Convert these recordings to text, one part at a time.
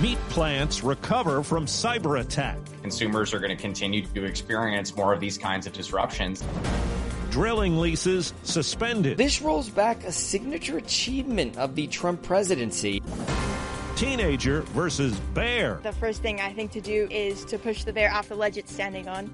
Meat plants recover from cyber attack. Consumers are going to continue to experience more of these kinds of disruptions. Drilling leases suspended. This rolls back a signature achievement of the Trump presidency. Teenager versus bear. The first thing I think to do is to push the bear off the ledge it's standing on.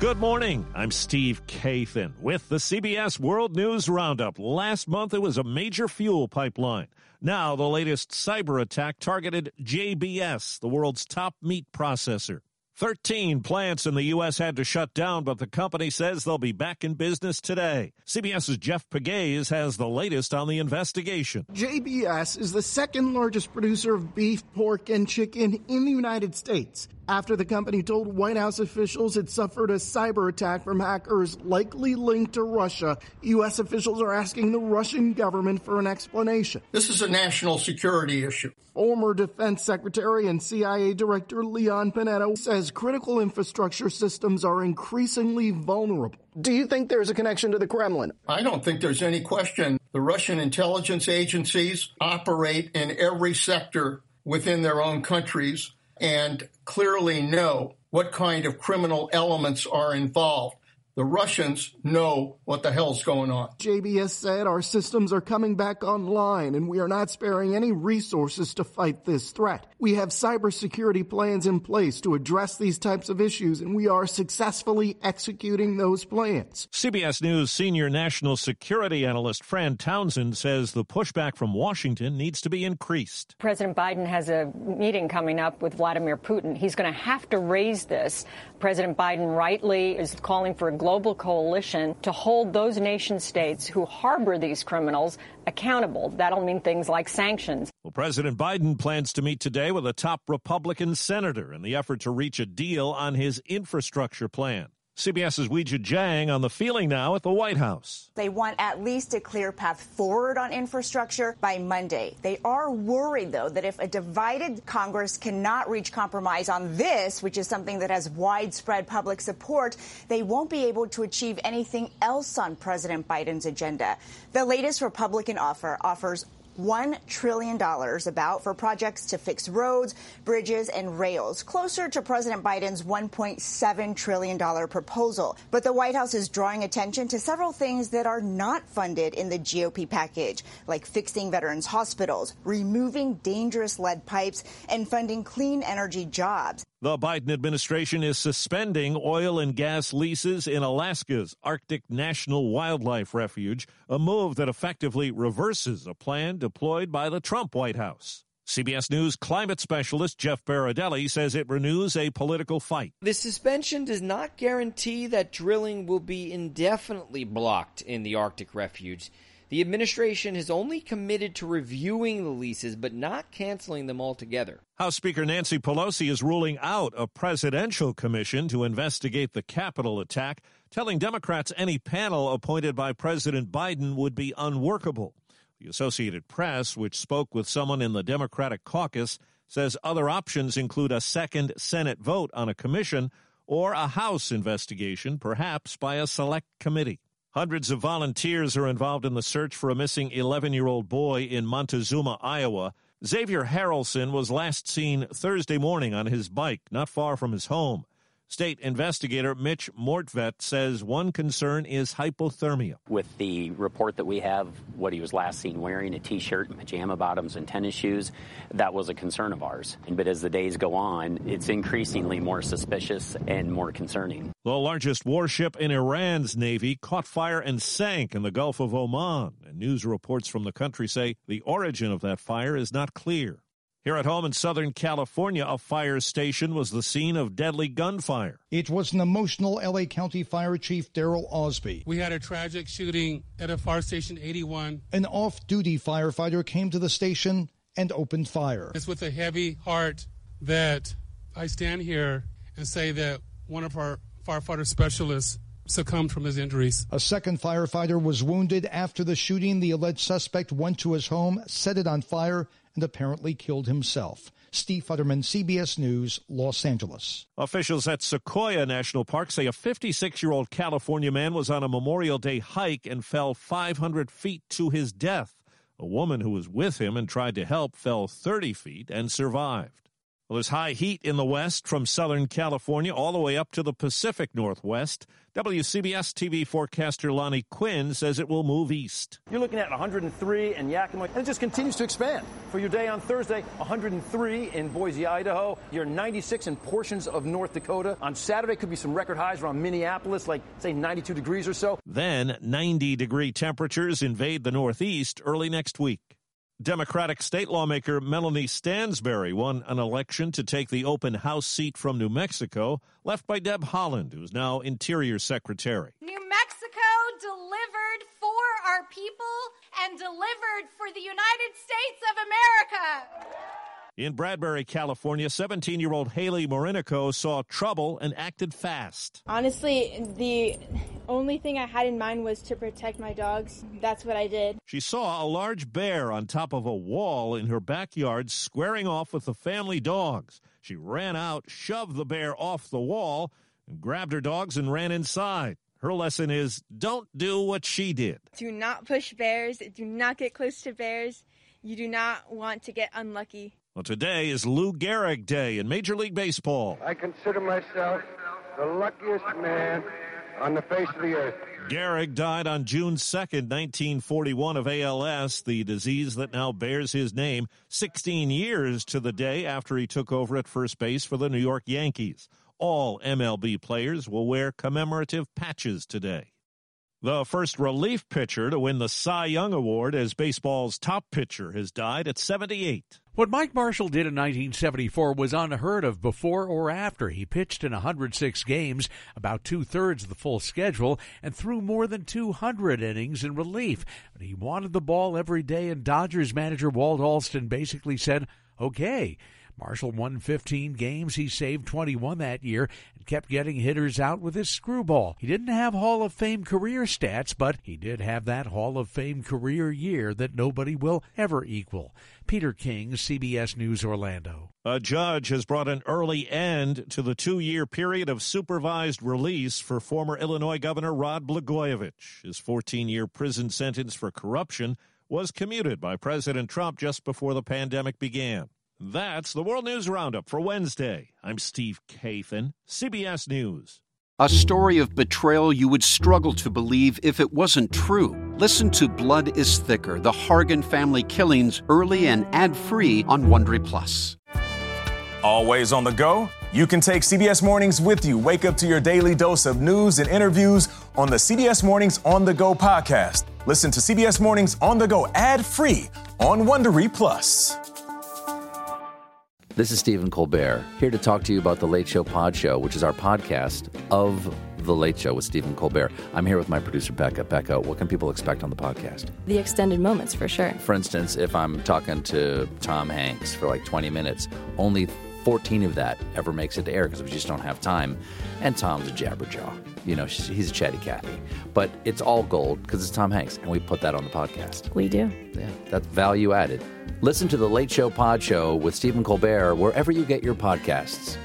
Good morning. I'm Steve Kathan with the CBS World News Roundup. Last month it was a major fuel pipeline. Now the latest cyber attack targeted JBS, the world's top meat processor. 13 plants in the U.S. had to shut down, but the company says they'll be back in business today. CBS's Jeff Pegues has the latest on the investigation. JBS is the second largest producer of beef, pork, and chicken in the United States. After the company told White House officials it suffered a cyber attack from hackers likely linked to Russia, U.S. officials are asking the Russian government for an explanation. This is a national security issue. Former Defense Secretary and CIA Director Leon Panetta says critical infrastructure systems are increasingly vulnerable. Do you think there's a connection to the Kremlin? I don't think there's any question. The Russian intelligence agencies operate in every sector within their own countries and clearly know what kind of criminal elements are involved. The Russians know what the hell's going on. JBS said our systems are coming back online and we are not sparing any resources to fight this threat. We have cybersecurity plans in place to address these types of issues and we are successfully executing those plans. CBS News senior national security analyst Fran Townsend says the pushback from Washington needs to be increased. President Biden has a meeting coming up with Vladimir Putin. He's going to have to raise this. President Biden rightly is calling for a global coalition to hold those nation states who harbor these criminals accountable. That'll mean things like sanctions. Well, President Biden plans to meet today with a top Republican senator in the effort to reach a deal on his infrastructure plan. CBS's Weijia Jiang on the feeling now at the White House. They want at least a clear path forward on infrastructure by Monday. They are worried, though, that if a divided Congress cannot reach compromise on this, which is something that has widespread public support, they won't be able to achieve anything else on President Biden's agenda. The latest Republican offer offers $1 trillion about for projects to fix roads, bridges, and rails, closer to President Biden's $1.7 trillion proposal. But the White House is drawing attention to several things that are not funded in the GOP package, like fixing veterans' hospitals, removing dangerous lead pipes, and funding clean energy jobs. The Biden administration is suspending oil and gas leases in Alaska's Arctic National Wildlife Refuge, a move that effectively reverses a plan deployed by the Trump White House. CBS News climate specialist Jeff Berardelli says it renews a political fight. The suspension does not guarantee that drilling will be indefinitely blocked in the Arctic refuge. The administration has only committed to reviewing the leases but not canceling them altogether. House Speaker Nancy Pelosi is ruling out a presidential commission to investigate the Capitol attack, telling Democrats any panel appointed by President Biden would be unworkable. The Associated Press, which spoke with someone in the Democratic caucus, says other options include a second Senate vote on a commission or a House investigation, perhaps by a select committee. Hundreds of volunteers are involved in the search for a missing 11 year old boy in Montezuma, Iowa. Xavier Harrelson was last seen Thursday morning on his bike not far from his home. State investigator Mitch Mortvedt says one concern is hypothermia. With the report that we have, what he was last seen wearing, a t shirt, pajama bottoms, and tennis shoes, that was a concern of ours. But as the days go on, it's increasingly more suspicious and more concerning. The largest warship in Iran's navy caught fire and sank in the Gulf of Oman. And news reports from the country say the origin of that fire is not clear. Here at home in Southern California, a fire station was the scene of deadly gunfire. It was an emotional LA County Fire Chief Daryl Osby. We had a tragic shooting at a fire station 81. An off duty firefighter came to the station and opened fire. It's with a heavy heart that I stand here and say that one of our firefighter specialists succumbed from his injuries. A second firefighter was wounded after the shooting. The alleged suspect went to his home, set it on fire, and apparently killed himself. Steve Futterman, CBS News, Los Angeles. Officials at Sequoia National Park say a 56 year old California man was on a Memorial Day hike and fell 500 feet to his death. A woman who was with him and tried to help fell 30 feet and survived. Well, there's high heat in the west from Southern California all the way up to the Pacific Northwest. WCBS TV forecaster Lonnie Quinn says it will move east. You're looking at 103 in Yakima, and it just continues to expand. For your day on Thursday, 103 in Boise, Idaho. You're 96 in portions of North Dakota. On Saturday, could be some record highs around Minneapolis, like, say, 92 degrees or so. Then 90 degree temperatures invade the Northeast early next week. Democratic state lawmaker Melanie Stansbury won an election to take the open House seat from New Mexico, left by Deb Haaland, who's now Interior Secretary. New Mexico delivered for our people and delivered for the United States of America. In Bradbury, California, 17 year old Haley Morinico saw trouble and acted fast. Honestly, the only thing I had in mind was to protect my dogs. That's what I did. She saw a large bear on top of a wall in her backyard squaring off with the family dogs. She ran out, shoved the bear off the wall, and grabbed her dogs and ran inside. Her lesson is don't do what she did. Do not push bears. Do not get close to bears. You do not want to get unlucky. Well, today is Lou Gehrig Day in Major League Baseball. I consider myself the luckiest man on the face of the earth. Gehrig died on June 2nd, 1941 of ALS, the disease that now bears his name, 16 years to the day after he took over at first base for the New York Yankees. All MLB players will wear commemorative patches today. The first relief pitcher to win the Cy Young Award as baseball's top pitcher has died at 78. What Mike Marshall did in 1974 was unheard of before or after. He pitched in 106 games, about two thirds of the full schedule, and threw more than 200 innings in relief. But he wanted the ball every day, and Dodgers manager Walt Alston basically said, okay. Marshall won 15 games. He saved 21 that year and kept getting hitters out with his screwball. He didn't have Hall of Fame career stats, but he did have that Hall of Fame career year that nobody will ever equal. Peter King, CBS News Orlando. A judge has brought an early end to the two year period of supervised release for former Illinois Governor Rod Blagojevich. His 14 year prison sentence for corruption was commuted by President Trump just before the pandemic began. That's the World News Roundup for Wednesday. I'm Steve Kathan, CBS News. A story of betrayal you would struggle to believe if it wasn't true. Listen to Blood is Thicker The Hargan Family Killings early and ad free on Wondery Plus. Always on the go? You can take CBS Mornings with you. Wake up to your daily dose of news and interviews on the CBS Mornings On the Go podcast. Listen to CBS Mornings On the Go ad free on Wondery Plus. This is Stephen Colbert, here to talk to you about the Late Show Pod Show, which is our podcast of The Late Show with Stephen Colbert. I'm here with my producer, Becca. Becca, what can people expect on the podcast? The extended moments, for sure. For instance, if I'm talking to Tom Hanks for like 20 minutes, only 14 of that ever makes it to air because we just don't have time. And Tom's a jabberjaw. You know, he's a chatty Cathy. But it's all gold because it's Tom Hanks, and we put that on the podcast. We do. Yeah, that's value added. Listen to the Late Show Pod Show with Stephen Colbert wherever you get your podcasts.